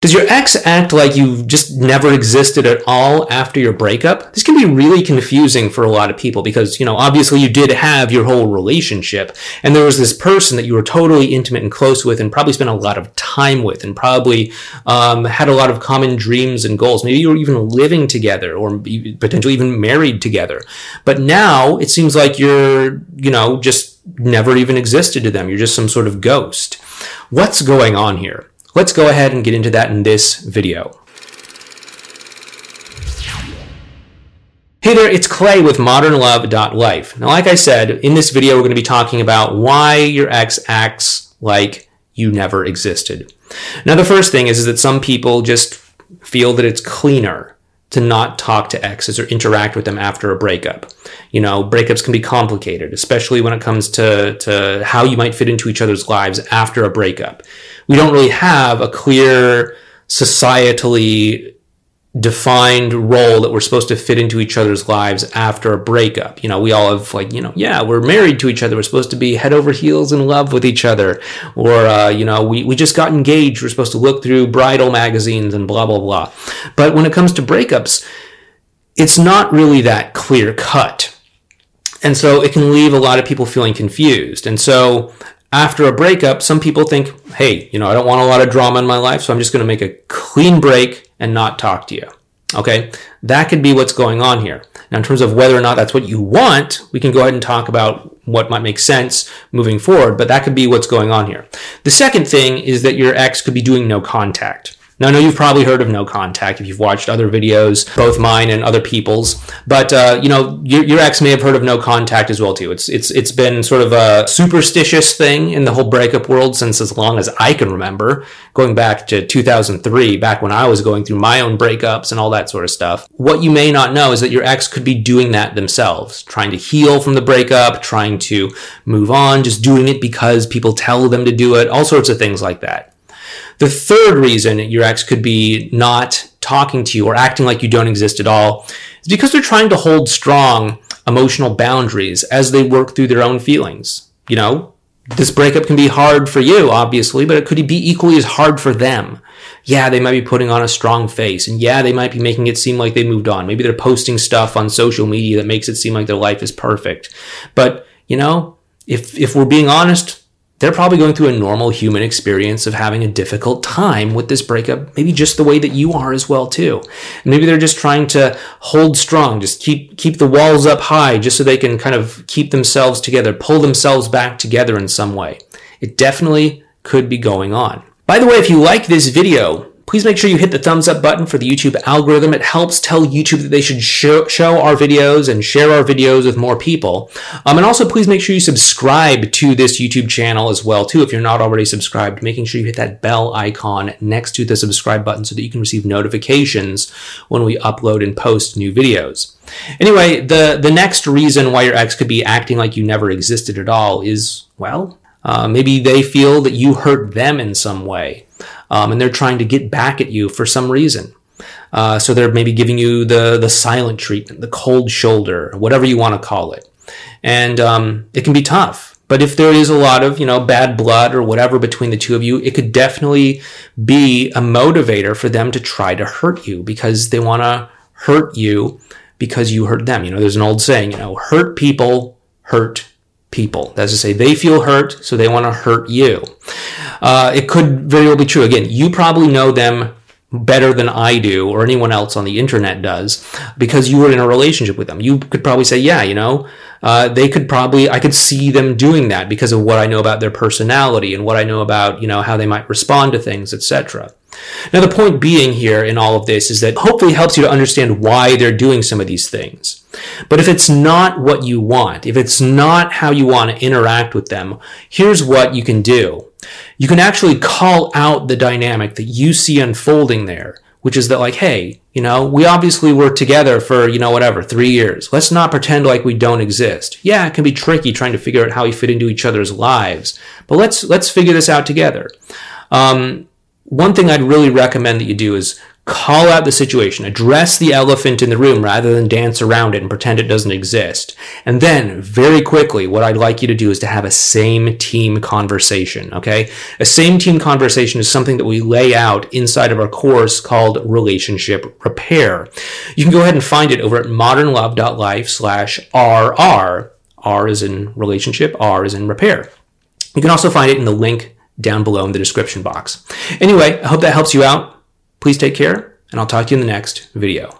Does your ex act like you just never existed at all after your breakup? This can be really confusing for a lot of people because, you know, obviously you did have your whole relationship and there was this person that you were totally intimate and close with and probably spent a lot of time with and probably um, had a lot of common dreams and goals. Maybe you were even living together or potentially even married together. But now it seems like you're, you know, just never even existed to them. You're just some sort of ghost. What's going on here? Let's go ahead and get into that in this video. Hey there, it's Clay with modernlove.life. Now, like I said, in this video, we're going to be talking about why your ex acts like you never existed. Now, the first thing is, is that some people just feel that it's cleaner to not talk to exes or interact with them after a breakup. You know, breakups can be complicated, especially when it comes to, to how you might fit into each other's lives after a breakup. We don't really have a clear societally defined role that we're supposed to fit into each other's lives after a breakup. You know, we all have like, you know, yeah, we're married to each other. We're supposed to be head over heels in love with each other. Or, uh, you know, we, we just got engaged. We're supposed to look through bridal magazines and blah, blah, blah. But when it comes to breakups, it's not really that clear cut. And so it can leave a lot of people feeling confused. And so after a breakup, some people think, hey, you know, I don't want a lot of drama in my life, so I'm just going to make a clean break and not talk to you. Okay, that could be what's going on here. Now, in terms of whether or not that's what you want, we can go ahead and talk about what might make sense moving forward, but that could be what's going on here. The second thing is that your ex could be doing no contact. Now, I know you've probably heard of no contact if you've watched other videos, both mine and other people's. But uh, you know, your, your, ex may have heard of no contact as well too. It's it's it's been sort of a superstitious thing in the whole breakup world since as long as I can remember, going back to 2003, back when I was going through my own breakups and all that sort of stuff. What you may not know is that your ex could be doing that themselves, trying to heal from the breakup, trying to move on, just doing it because people tell them to do it, all sorts of things like that. The third reason your ex could be not talking to you or acting like you don't exist at all is because they're trying to hold strong emotional boundaries as they work through their own feelings. You know, this breakup can be hard for you, obviously, but it could be equally as hard for them. Yeah, they might be putting on a strong face, and yeah, they might be making it seem like they moved on. Maybe they're posting stuff on social media that makes it seem like their life is perfect. But, you know, if if we're being honest, they're probably going through a normal human experience of having a difficult time with this breakup, maybe just the way that you are as well too. maybe they're just trying to hold strong, just keep keep the walls up high just so they can kind of keep themselves together, pull themselves back together in some way. It definitely could be going on. By the way, if you like this video, Please make sure you hit the thumbs up button for the YouTube algorithm. It helps tell YouTube that they should show, show our videos and share our videos with more people. Um, and also, please make sure you subscribe to this YouTube channel as well, too, if you're not already subscribed. Making sure you hit that bell icon next to the subscribe button so that you can receive notifications when we upload and post new videos. Anyway, the, the next reason why your ex could be acting like you never existed at all is, well, uh, maybe they feel that you hurt them in some way um, and they're trying to get back at you for some reason. Uh, so they're maybe giving you the the silent treatment, the cold shoulder, whatever you want to call it, and um, it can be tough. But if there is a lot of you know bad blood or whatever between the two of you, it could definitely be a motivator for them to try to hurt you because they want to hurt you because you hurt them. You know, there's an old saying, you know, hurt people hurt people. That's to say, they feel hurt, so they want to hurt you. Uh, it could very well be true. Again, you probably know them better than I do or anyone else on the internet does because you were in a relationship with them. You could probably say, yeah, you know, uh, they could probably, I could see them doing that because of what I know about their personality and what I know about, you know, how they might respond to things, etc. Now, the point being here in all of this is that hopefully helps you to understand why they're doing some of these things. But if it's not what you want, if it's not how you want to interact with them, here's what you can do. You can actually call out the dynamic that you see unfolding there, which is that like, hey, you know, we obviously were together for, you know, whatever, three years. Let's not pretend like we don't exist. Yeah, it can be tricky trying to figure out how we fit into each other's lives, but let's, let's figure this out together. Um, one thing I'd really recommend that you do is Call out the situation, address the elephant in the room rather than dance around it and pretend it doesn't exist. And then, very quickly, what I'd like you to do is to have a same team conversation, okay? A same team conversation is something that we lay out inside of our course called Relationship Repair. You can go ahead and find it over at modernlove.life slash RR. R is in relationship, R is in repair. You can also find it in the link down below in the description box. Anyway, I hope that helps you out. Please take care, and I'll talk to you in the next video.